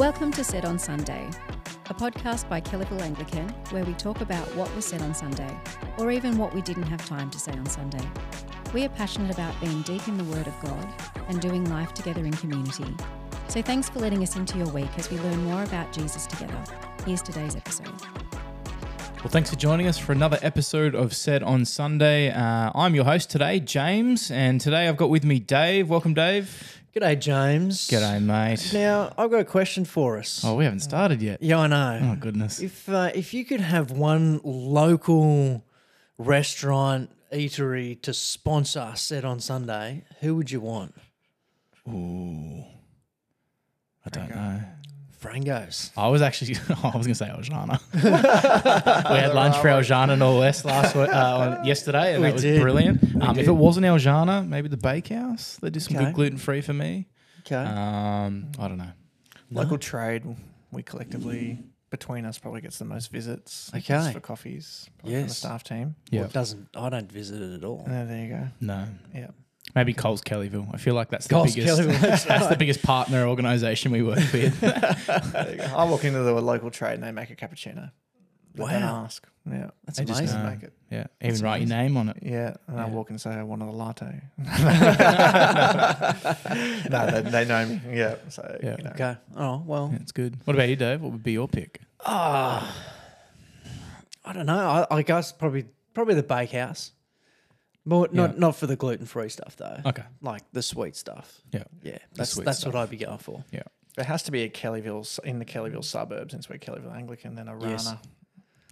Welcome to Said on Sunday, a podcast by Kellyville Anglican where we talk about what was said on Sunday, or even what we didn't have time to say on Sunday. We are passionate about being deep in the Word of God and doing life together in community. So thanks for letting us into your week as we learn more about Jesus together. Here's today's episode. Well, thanks for joining us for another episode of Said on Sunday. Uh, I'm your host today, James, and today I've got with me Dave. Welcome, Dave. G'day, James. G'day, mate. Now, I've got a question for us. Oh, we haven't started yet. Yeah, I know. Oh, goodness. If uh, if you could have one local restaurant eatery to sponsor Said on Sunday, who would you want? Ooh. I don't know. Frangos. I was actually, I was going to say Aljana. we had lunch for Aljana Norwest last week, uh, yesterday, and We that was did. brilliant. Um, if it wasn't Aljana, maybe the Bakehouse. They do some Okay. good gluten free for me. Okay. Um, I don't know. Local trade, we collectively between us probably gets the most visits. Okay. for coffees. probably from the Yes. staff team. Yeah. Well, it doesn't. I don't visit it at all. Yeah, there you go. No. Yeah, Maybe Coles Kellyville. I feel like that's the Coles biggest. That's that's the biggest partner organisation we work with. there you go. I walk into the local trade and they make a cappuccino. They don't ask. Yeah, That's they just amazing. make it. yeah, even That's write your name on it. Yeah, and I Yeah. walk and say I want a latte. no, they, they know me. Yeah, so Yeah. You know. Okay. Oh well. Yeah, it's good. What about you, Dave? What would be your pick? Ah, I don't know. I, I guess probably probably the bakehouse. More, not Yeah. not for the gluten free stuff though. Okay. Like the sweet stuff. Yeah. Yeah. That's sweet that's stuff. what I'd be going for. Yeah. There has to be a Kellyville s- in the Kellyville suburbs, since we're Kellyville Anglican. Then Arana, Yes.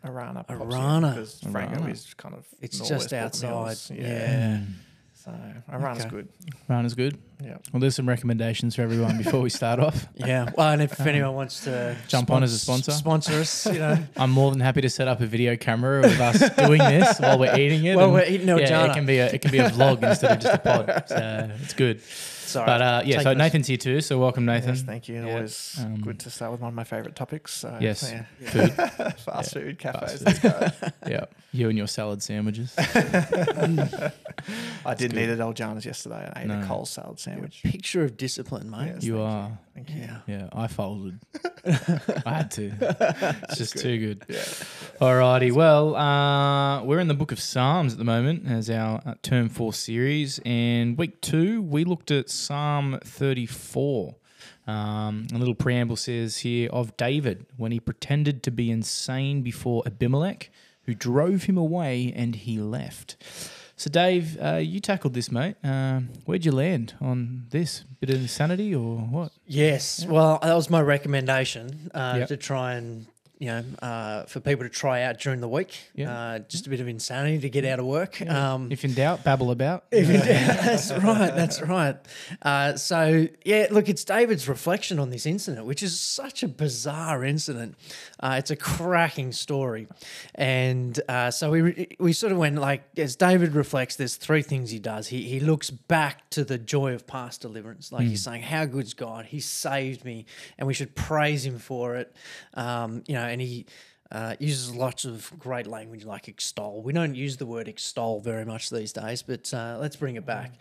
Arana, Arana. because Franco Arana. is kind of It's Norwest just Brook outside. Mills. Yeah. Mm. So Arana's Okay. good. Round is good. Yeah. Well, there's some recommendations for everyone before we start off. Yeah. Well, and if anyone wants to Jump on as a sponsor. sponsor us, you know, I'm more than happy to set up a video camera of us doing this while we're eating it. While we're eating yeah, it can be a it can be a vlog instead of just a pod. So it's good. sorry. But uh, yeah, so Nathan's here too. So welcome, Nathan. Yes, thank you. Yeah. Always Um, good to start with one of my favourite topics. So, Yes. yeah. Food. fast food cafes. food. Yeah, you and your salad sandwiches. I didn't good. eat at Aljana's yesterday. I ate No. a cold salad sandwich. Picture of discipline, mate. Yes, You thank are. Thank you. Yeah. Yeah, I folded. I had to. It's just too good. Yeah. Alrighty, well, uh, we're in the book of Psalms at the moment as our uh, term four series, and week two we looked at Psalm 34. Um, a little preamble says here of David when he pretended to be insane before Abimelech, who drove him away and he left. So, Dave, uh, you tackled this, mate. Um, where'd you land on this? Bit of insanity or what? Yes. Well, that was my recommendation uh, Yep. to try and you know uh, for people to try out during the week. Yeah. Uh, just a bit of insanity to get out of work. Um, If in doubt, babble about. that's right. That's right. Uh, so yeah, look, it's David's reflection on this incident, which is such a bizarre incident. Uh, it's a cracking story, and uh, so we we sort of went like as David reflects. There's three things he does. He he looks back to the joy of past deliverance, like he's saying, "How good's God? He saved me, and we should praise Him for it." Um, you know, and he. Uh, uses lots of great language like extol. We don't use the word extol very much these days, but uh, let's bring it back.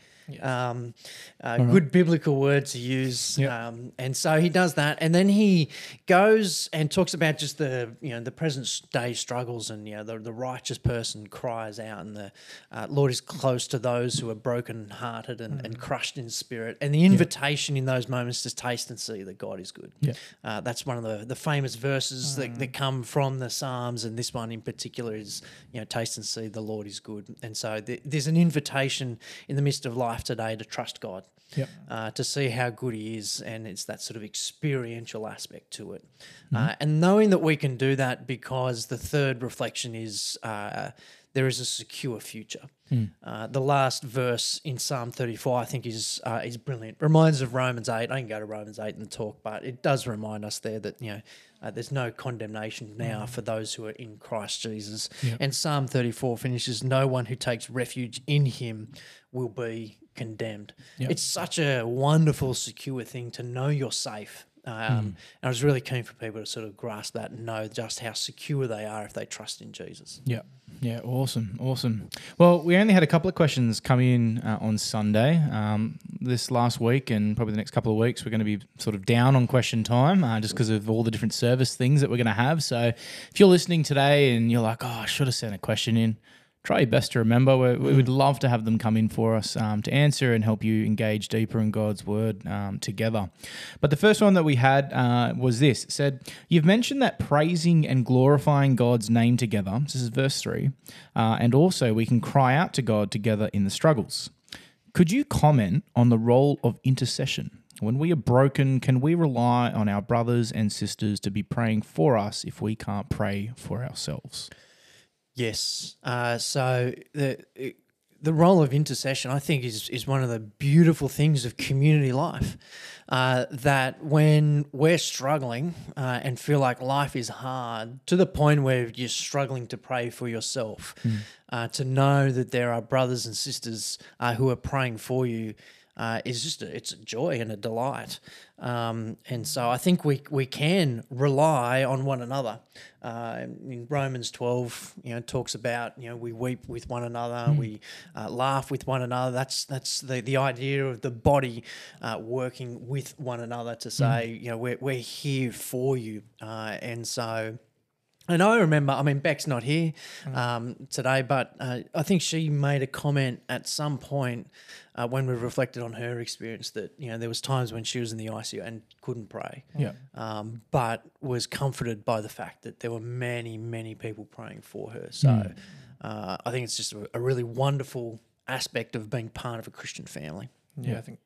Um, uh, Good biblical word to use, Yep. um, and so he does that, and then he goes and talks about just the you know the present day struggles, and you know the, the righteous person cries out, and the uh, Lord is close to those who are broken hearted and, and crushed in spirit, and the invitation in those moments to taste and see that God is good. Yeah. Uh, that's one of the, the famous verses that, Mm. that come from the Psalms, and this one in particular is, you know, taste and see the Lord is good. And so th- there's an invitation in the midst of life today to trust God, Yep. uh, to see how good He is, and it's that sort of experiential aspect to it. Mm-hmm. Uh, and knowing that we can do that because the third reflection is uh, there is a secure future. Hmm. Uh, the last verse in Psalm 34, I think, is uh, is brilliant. Reminds of Romans 8. I can go to Romans 8 in the talk, but it does remind us there that you know uh, there's no condemnation now for those who are in Christ Jesus. And Psalm 34 finishes, "No one who takes refuge in Him will be condemned." Yep. It's such a wonderful, secure thing to know you're safe Um, Hmm. And I was really keen for people to sort of grasp that and know just how secure they are if they trust in Jesus. Yeah. Yeah, awesome, awesome. Well, we only had a couple of questions come in uh, on Sunday. Um, this last week and probably the next couple of weeks, we're going to be sort of down on question time uh, just because of all the different service things that we're going to have. So if you're listening today and you're like, oh, I should have sent a question in, try your best to remember. We would love to have them come in for us um, to answer and help you engage deeper in God's word um, together. But the first one that we had uh, was this it said, You've mentioned that praising and glorifying God's name together, this is verse 3, uh, and also we can cry out to God together in the struggles. Could you comment on the role of intercession? When we are broken, can we rely on our brothers and sisters to be praying for us if we can't pray for ourselves? Yes. Uh, so the the role of intercession, I think, is is one of the beautiful things of community life. Uh, that when we're struggling uh, and feel like life is hard to the point where you're struggling to pray for yourself, uh, to know that there are brothers and sisters uh, who are praying for you uh, is just a, it's a joy and a delight. Um, and so I think we we can rely on one another. Uh, in Romans twelve, you know, talks about you know we weep with one another, we uh, laugh with one another. That's that's the, the idea of the body uh, working with one another to say you know we're we're here for you. Uh, and so. And I remember, I mean, Beck's not here um, today, but uh, I think she made a comment at some point uh, when we reflected on her experience that you know there was times when she was in the ICU and couldn't pray, Yeah. um, but was comforted by the fact that there were many, many people praying for her. So uh, I think it's just a, a really wonderful aspect of being part of a Christian family. Yeah, I think.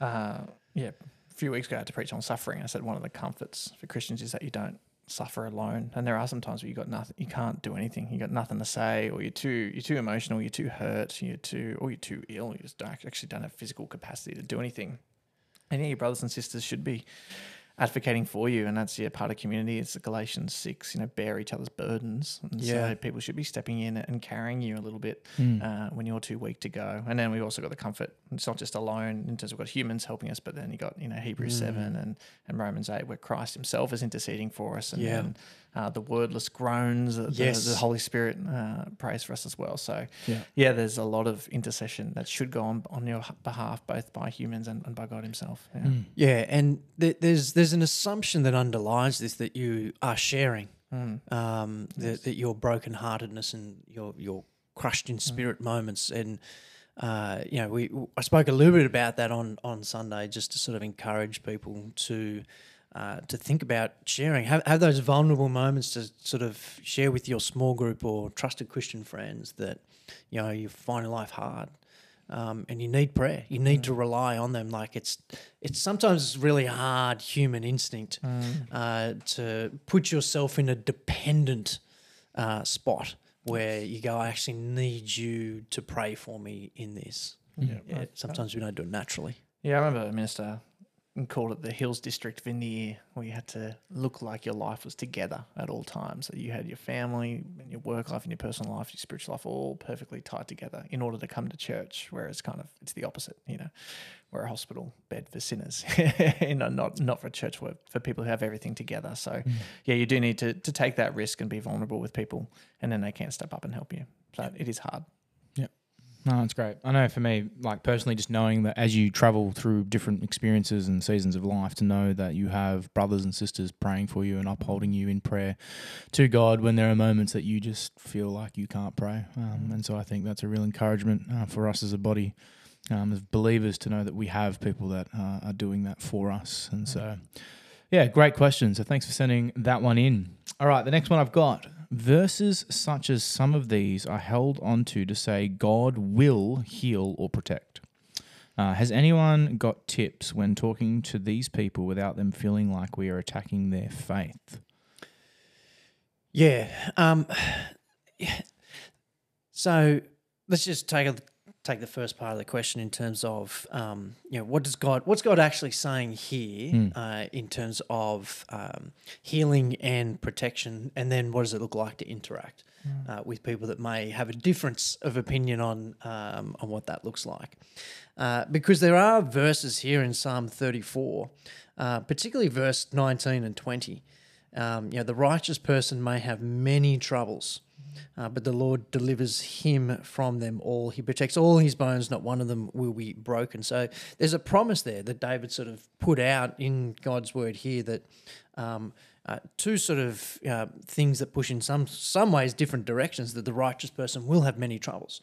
Uh, yeah, a few weeks ago, I had to preach on suffering. I said one of the comforts for Christians is that you don't suffer alone. And there are some times where you got nothing, you can't do anything. You got nothing to say, or you're too, you're too emotional, you're too hurt, you're too, or you're too ill. You just don't, actually don't have physical capacity to do anything. And yeah, your brothers and sisters should be advocating for you, and that's yeah part of community. It's the Galatians six, you know, bear each other's burdens, and Yeah. so people should be stepping in and carrying you a little bit Mm. uh, when you're too weak to go. And then we've also got the comfort. It's not just alone in terms of we've got humans helping us, but then you got you know Hebrews seven and, and Romans eight, where Christ Himself is interceding for us, and Yeah. then uh, the wordless groans, the, Yes. the Holy Spirit uh, prays for us as well. So Yeah. yeah, there's a lot of intercession that should go on on your behalf, both by humans and, and by God Himself. Yeah. Mm. Yeah, and th- there's there's an assumption that underlies this that you are sharing Mm. um, that, that your brokenheartedness and your your crushed in spirit moments and uh, you know we I spoke a little bit about that on on Sunday just to sort of encourage people to uh, to think about sharing have, have those vulnerable moments to sort of share with your small group or trusted Christian friends that you know you find life hard um, and you need prayer. You need to rely on them. Like it's it's sometimes really hard human instinct uh, to put yourself in a dependent uh, spot where you go, I actually need you to pray for me in this. Yeah. Yeah, sometimes we don't do it naturally. Yeah, I remember a minister called it the Hills District Veneer, where you had to look like your life was together at all times. That you had your family and your work life and your personal life, your spiritual life, all perfectly tied together in order to come to church. Whereas, kind of, it's the opposite. You know, we're a hospital bed for sinners, you know, not not for church work for people who have everything together. So, mm. yeah, you do need to to take that risk and be vulnerable with people, and then they can step up and help you. So it is hard. No, that's great. I know for me, like personally, just knowing that as you travel through different experiences and seasons of life, to know that you have brothers and sisters praying for you and upholding you in prayer to God when there are moments that you just feel like you can't pray. Um, and so I think that's a real encouragement uh, for us as a body, um, as believers, to know that we have people that uh, are doing that for us. And so, yeah, great question. So thanks for sending that one in. All right, the next one I've got verses such as some of these are held onto to say God will heal or protect. Uh, has anyone got tips when talking to these people without them feeling like we are attacking their faith? Yeah. Um, yeah. So let's just take a take the first part of the question in terms of, um, you know, what does God, what's God actually saying here Hmm. uh, in terms of um, healing and protection, and then what does it look like to interact Hmm. uh, with people that may have a difference of opinion on um, on what that looks like? Uh, because there are verses here in Psalm 34, uh, particularly verse 19 and 20. Um, you know, the righteous person may have many troubles, uh, but the Lord delivers him from them all. He protects all his bones; not one of them will be broken. So there's a promise there that David sort of put out in God's word here that um, uh, two sort of uh, things that push in some some ways different directions. That the righteous person will have many troubles.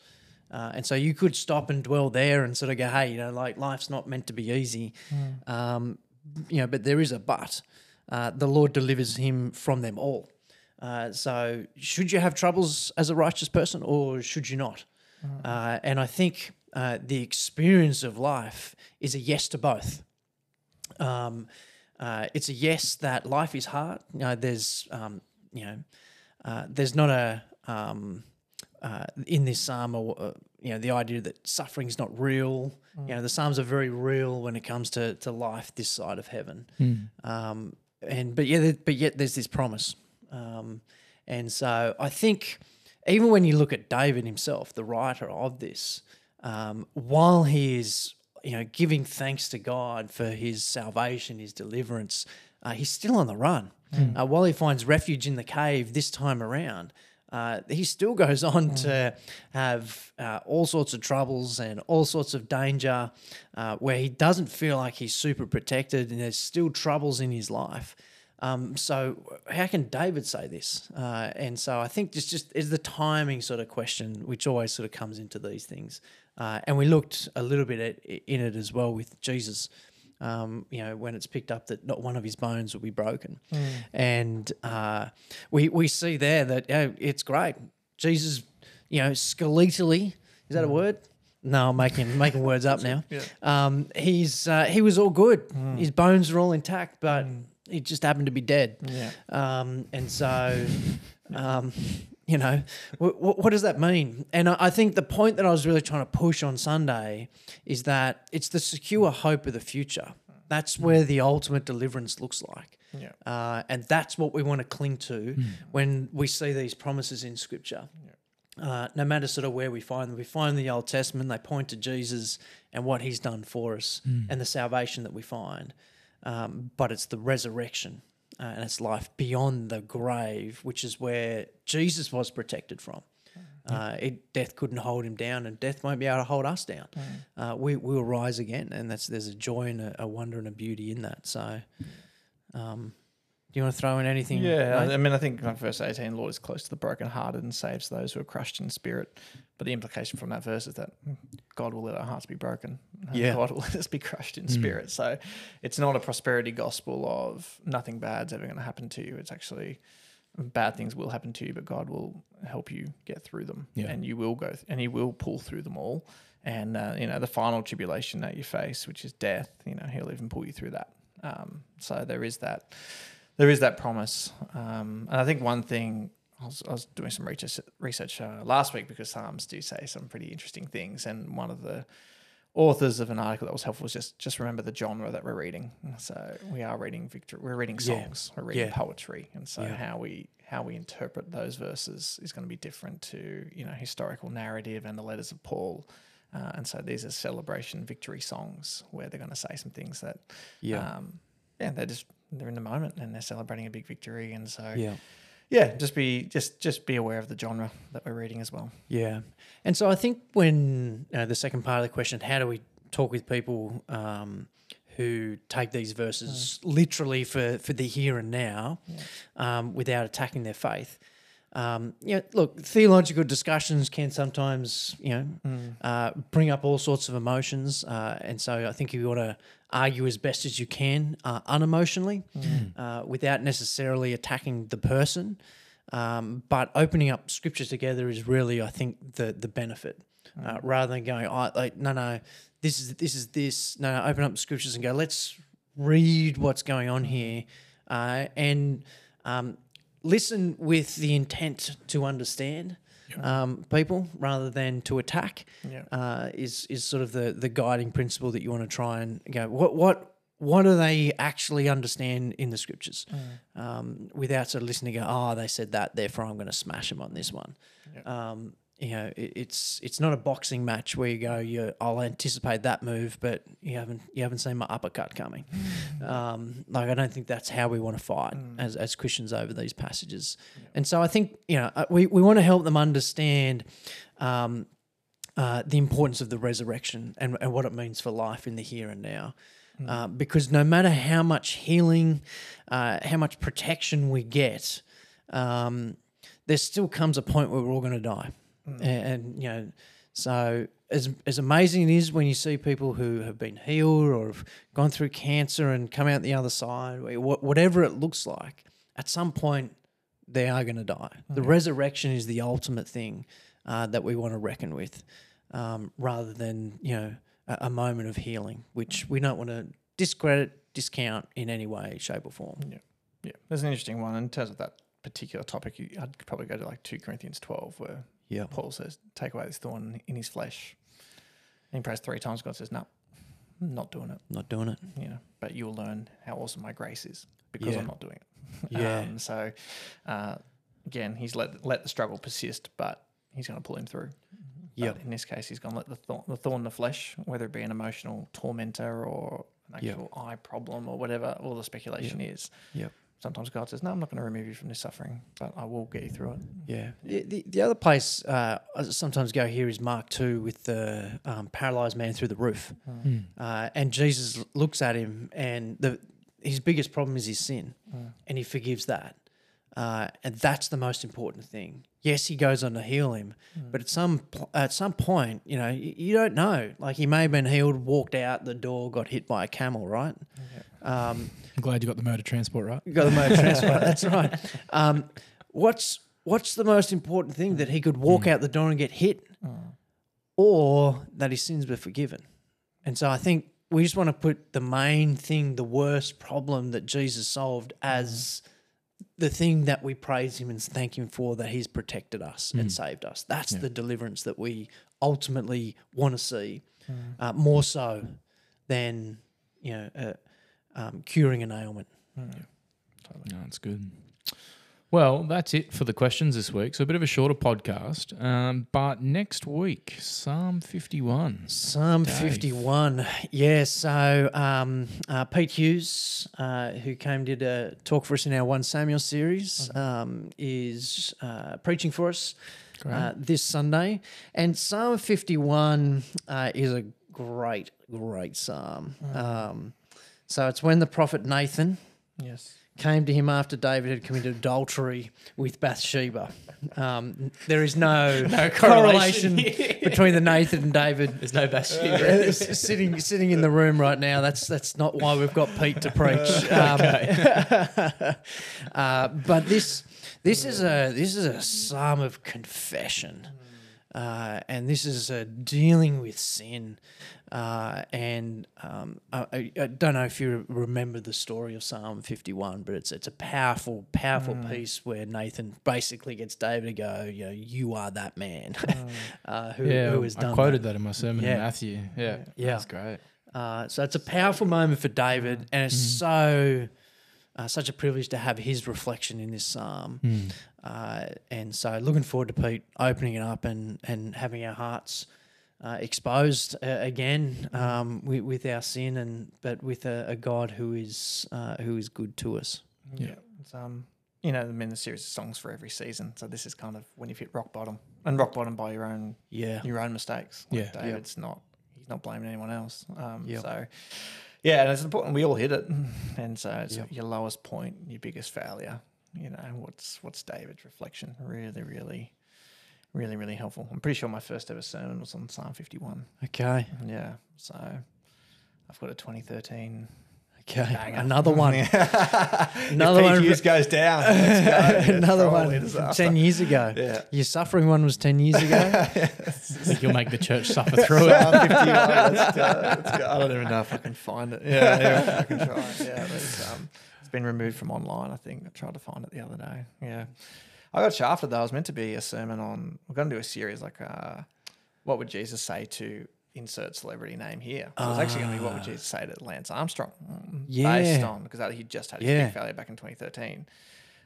Uh, and so you could stop and dwell there and sort of go, hey, you know, like life's not meant to be easy. Um, you know, but there is a but. Uh, the Lord delivers him from them all. Uh, so should you have troubles as a righteous person or should you not? Uh, and I think uh, the experience of life is a yes to both. Um, uh, it's a yes that life is hard. You know, there's, um, you know, uh, there's not a um, uh, in this psalm, uh, you know, the idea that suffering is not real. You know, the psalms are very real when it comes to, to life this side of heaven. Um, and but yeah, but yet there's this promise. Um, and so I think even when you look at David himself, the writer of this, um, while he is you know giving thanks to God for his salvation, his deliverance, uh, he's still on the run. Uh, while he finds refuge in the cave this time around, uh, he still goes on to have uh, all sorts of troubles and all sorts of danger uh, where he doesn't feel like he's super protected and there's still troubles in his life. Um, so how can David say this? Uh, and so I think just just is the timing sort of question, which always sort of comes into these things. Uh, and we looked a little bit at, in it as well with Jesus. Um, you know, when it's picked up that not one of his bones will be broken, and uh, we we see there that you know, it's great. Jesus, you know, skeletally is that a word? No, I'm making making words up now. Um, he's uh, he was all good. His bones are all intact, but he just happened to be dead. Yeah. Um, and so, um, you know, w- w- what does that mean? And I, I think the point that I was really trying to push on Sunday is that it's the secure hope of the future. That's where the ultimate deliverance looks like. Yeah. Uh, and that's what we want to cling to when we see these promises in Scripture. Uh, no matter sort of where we find them, we find the Old Testament, they point to Jesus and what he's done for us and the salvation that we find. Um, but it's the resurrection uh, and it's life beyond the grave, which is where Jesus was protected from. Uh, it, death couldn't hold him down, and death won't be able to hold us down. Uh, we will rise again, and that's there's a joy and a, a wonder and a beauty in that. So, um, you want to throw in anything? Yeah, mate? I mean, I think like verse 18, Lord is close to the brokenhearted and saves those who are crushed in spirit. But the implication from that verse is that God will let our hearts be broken. Yeah. God will let us be crushed in spirit. So it's not a prosperity gospel of nothing bad's ever going to happen to you. It's actually bad things will happen to you, but God will help you get through them. Yeah. And you will go, th- and He will pull through them all. And, uh, you know, the final tribulation that you face, which is death, you know, He'll even pull you through that. Um, so there is that there is that promise. Um, and I think one thing I was, I was doing some research, research uh, last week because Psalms do say some pretty interesting things. And one of the authors of an article that was helpful was just just remember the genre that we're reading. So we are reading victory. We're reading Yeah. songs. We're reading Yeah. poetry, and so Yeah. how we how we interpret those verses is going to be different to you know historical narrative and the letters of Paul. Uh, and so these are celebration victory songs where they're going to say some things that Yeah. um, yeah, they're just they're in the moment and they're celebrating a big victory, and so yeah. yeah, just be just just be aware of the genre that we're reading as well. Yeah. And so I think when uh, the second part of the question, how do we talk with people um, who take these verses literally for, for the here and now um, without attacking their faith? Um, you know, look, theological discussions can sometimes, you know, uh, bring up all sorts of emotions, uh, and so I think you ought to argue as best as you can, uh, unemotionally, uh, without necessarily attacking the person. Um, but opening up scripture together is really, I think, the the benefit, uh, rather than going, oh, like, no, no, this is this is this. No, no, open up scriptures and go, let's read what's going on here, uh, and um, listen with the intent to understand. Um, people rather than to attack Yeah. uh, is is sort of the the guiding principle that you want to try and go what what what do they actually understand in the scriptures? Um, without sort of listening to go oh they said that therefore I'm going to smash them on this one. Um, you know it, it's it's not a boxing match where you go you I'll anticipate that move but you haven't you haven't seen my uppercut coming. Um, like I don't think that's how we want to fight as, as Christians over these passages. And so I think you know uh, we, we want to help them understand um, uh, the importance of the resurrection and, and what it means for life in the here and now. Uh, because no matter how much healing, uh, how much protection we get, um, there still comes a point where we're all going to die. And, and, you know, so as, as amazing it is when you see people who have been healed or have gone through cancer and come out the other side, whatever it looks like, at some point they are going to die. The resurrection is the ultimate thing uh, that we want to reckon with, um, rather than you know a, a moment of healing, which we don't want to discredit, discount in any way, shape, or form. Yeah, yeah. There's an interesting one in terms of that particular topic. you- I'd probably go to like two Corinthians twelve, where Yeah, Paul says, "Take away this thorn in his flesh." And he prays three times. God says, "No, I'm not doing it." not doing it. You know, but you'll learn how awesome my grace is because Yeah. I'm not doing it. Yeah. Um, so, uh, again, he's let let the struggle persist, but he's going to pull him through. Yep. But in this case, he's going to let the thorn, the thorn in the flesh, whether it be an emotional tormentor or an Yep. actual eye problem or whatever, all the speculation is. Yep. Sometimes God says, "No, I'm not going to remove you from this suffering, but I will get you through it." Yeah. The, the, the other place uh, I sometimes go here is Mark 2 with the um, paralyzed man through the roof. Uh, and Jesus looks at him, and the his biggest problem is his sin, and he forgives that. Uh, and that's the most important thing. Yes, he goes on to heal him, but at some at some point, you know, you, you don't know. Like he may have been healed, walked out the door, got hit by a camel, right? Um, I'm glad you got the motor transport right. you got the motor transport. That's right. Um, what's what's the most important thing that he could walk out the door and get hit, or that his sins were forgiven? And so I think we just want to put the main thing, the worst problem that Jesus solved, as the thing that we praise him and thank him for that he's protected us and saved us. That's the deliverance that we ultimately want to see, uh, more so than you know uh, um, curing an ailment. No, that's good. Well, that's it for the questions this week. So a bit of a shorter podcast. Um, but next week, Psalm 51. Psalm Dave. 51. Yeah, so um, uh, Pete Hughes, uh, who came did a talk for us in our 1 Samuel series, um, is uh, preaching for us uh, this Sunday. And Psalm 51 uh, is a great, great psalm. Um, so it's when the prophet Nathan Yes. came to him after David had committed adultery with Bathsheba. Um, there is no, no correlation, between the Nathan and David. There's no Bathsheba. Uh, sitting sitting in the room right now. That's that's not why we've got Pete to preach. Um, uh, but this this is a this is a psalm of confession, uh, and this is a dealing with sin. Uh, and um, I, I- don't know if you remember the story of Psalm 51, but it's it's a powerful, powerful piece where Nathan basically gets David to go, you know, you are that man uh, who, yeah, who has done I quoted that. in my sermon Yeah. in Matthew. Yeah, Yeah. that's great. Uh, so it's a powerful moment for David, and it's so uh, such a privilege to have his reflection in this psalm. Uh, and so, looking forward to Pete opening it up and and having our hearts uh, exposed uh, again um, with, with our sin, and but with a, a God who is uh, who is good to us. Yeah. It's, um, you know, I'm in the series of songs for every season. So this is kind of when you've hit rock bottom and rock bottom by your own Yeah, your own mistakes. Like Yeah. David's not he's not blaming anyone else. Um, Yep. So yeah, and it's important we all hit it. And so it's Yep. your lowest point, your biggest failure. You know, what's what's David's reflection? Really, really, really, really helpful. I'm pretty sure my first ever sermon was on Psalm 51. okay, Yeah, so I've got a 2013 okay, Banger. another one, Another Another one- one goes down. Let's go. Another one it from disaster. ten years ago. Yeah. Your suffering one was ten years ago. I think you'll make the church suffer through it. Psalm 51. Let's go. Let's go. I don't even know if I can find it. Yeah, anyway, I can try. Yeah, but um, it's been removed from online. I think I tried to find it the other day. Yeah, I got shafted though. I was meant to be a sermon on. We're going to do a series like, uh, what would Jesus say to insert celebrity name here? So it was actually going to be what would Jesus say to Lance Armstrong, mm, based on because he just had his Yeah. big failure back in 2013,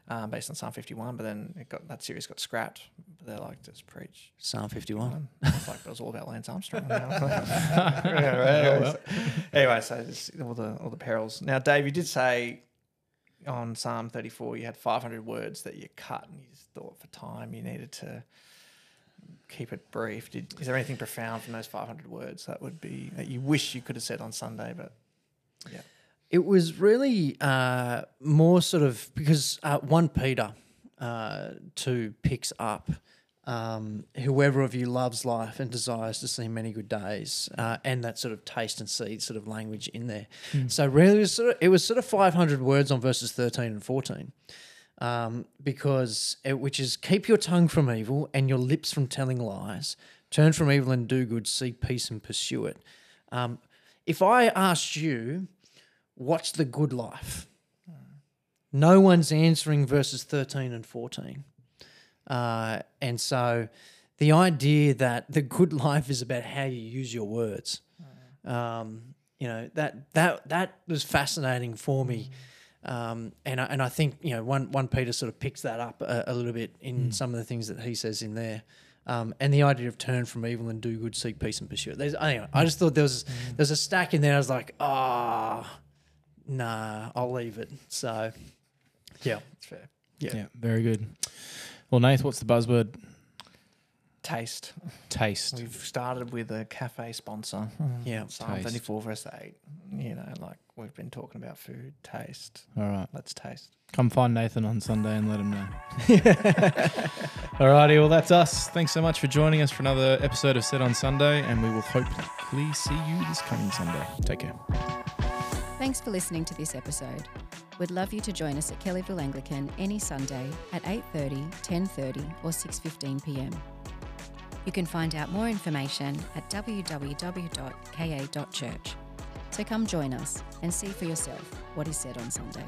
um, based on Psalm 51. But then it got that series got scrapped. But they're like, just preach. Psalm 51. I was like, it was all about Lance Armstrong. anyway, anyway, so just all the all the perils. Now, Dave, you did say on Psalm 34 you had 500 words that you cut, and you just thought for time you needed to keep it brief. Did, is there anything profound from those 500 words that would be that you wish you could have said on Sunday? But yeah, It was really uh, more sort of because uh, 1 Peter uh, 2 picks up um, whoever of you loves life and desires to see many good days, uh, and that sort of taste and see sort of language in there. So really, it was, sort of, it was sort of 500 words on verses 13 and 14. Um, because it, which is keep your tongue from evil and your lips from telling lies. Turn from evil and do good. Seek peace and pursue it. Um, if I asked you, what's the good life? No one's answering verses 13 and 14. Uh, and so the idea that the good life is about how you use your words, um, you know, that, that, that was fascinating for me. Um, and, I, and I think, you know, one, one Peter sort of picks that up a, a little bit in some of the things that he says in there. Um, and the idea of turn from evil and do good, seek peace and pursue it. There's, anyway, I just thought there was there's a stack in there. I was like, ah, nah, I'll leave it. So, yeah, it's fair. Yeah. very good. Well, Nath, what's the buzzword? Taste. Taste. We've started with a cafe sponsor. Mm-hmm. yeah. Psalm Taste. 34 verse 8. You know, like we've been talking about food, taste. All right. Let's taste. Come find Nathan on Sunday and let him know. All righty. well, that's us. Thanks so much for joining us for another episode of Said on Sunday, and we will hopefully see you this coming Sunday. Take care. Thanks for listening to this episode. We'd love you to join us at Kellyville Anglican any Sunday at 8:30, 10:30 or 6:15 p.m. You can find out more information at www.ka.church. So come join us and see for yourself what is said on Sunday.